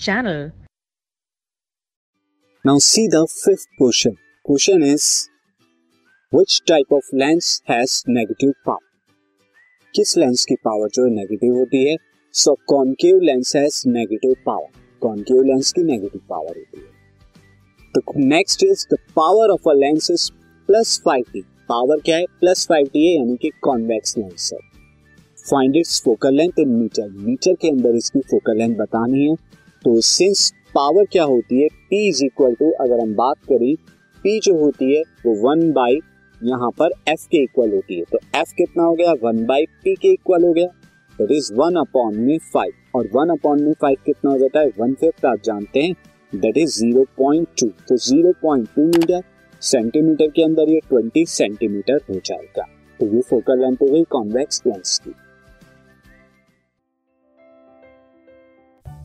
channel. Now see the fifth question. Question is, which type of lens has negative power? किस lens की power जो है negative होती है? So concave lens has negative power concave lens की negative power होती है। तो next is the power of a lens is plus five D power क्या है? प्लस फाइव टी है, यानी कि कॉन्वेक्स लेंस है। Find its focal length in metre metre के अंदर इसकी फोकल लेंथ बतानी है। तो सिंस पावर क्या होती है? P इज़ इक्वल टू अगर हम बात करें, P जो होती है, वो वन बाई यहाँ पर F के इक्वल होती है। तो F कितना हो गया? वन बाई P के इक्वल हो गया। दैट इज़ वन अपॉन में फाइव और वन अपॉन में फाइव कितना हो जाता है? वन फिफ्थ आप जानते हैं। That is zero point two तो zero point two metre centimetre के अंदर ये ट्वेंटी सेंटीमीटर हो जाएगा। तो ये फोकल लेंथ हो गई कॉन्वेक्स लेंस की।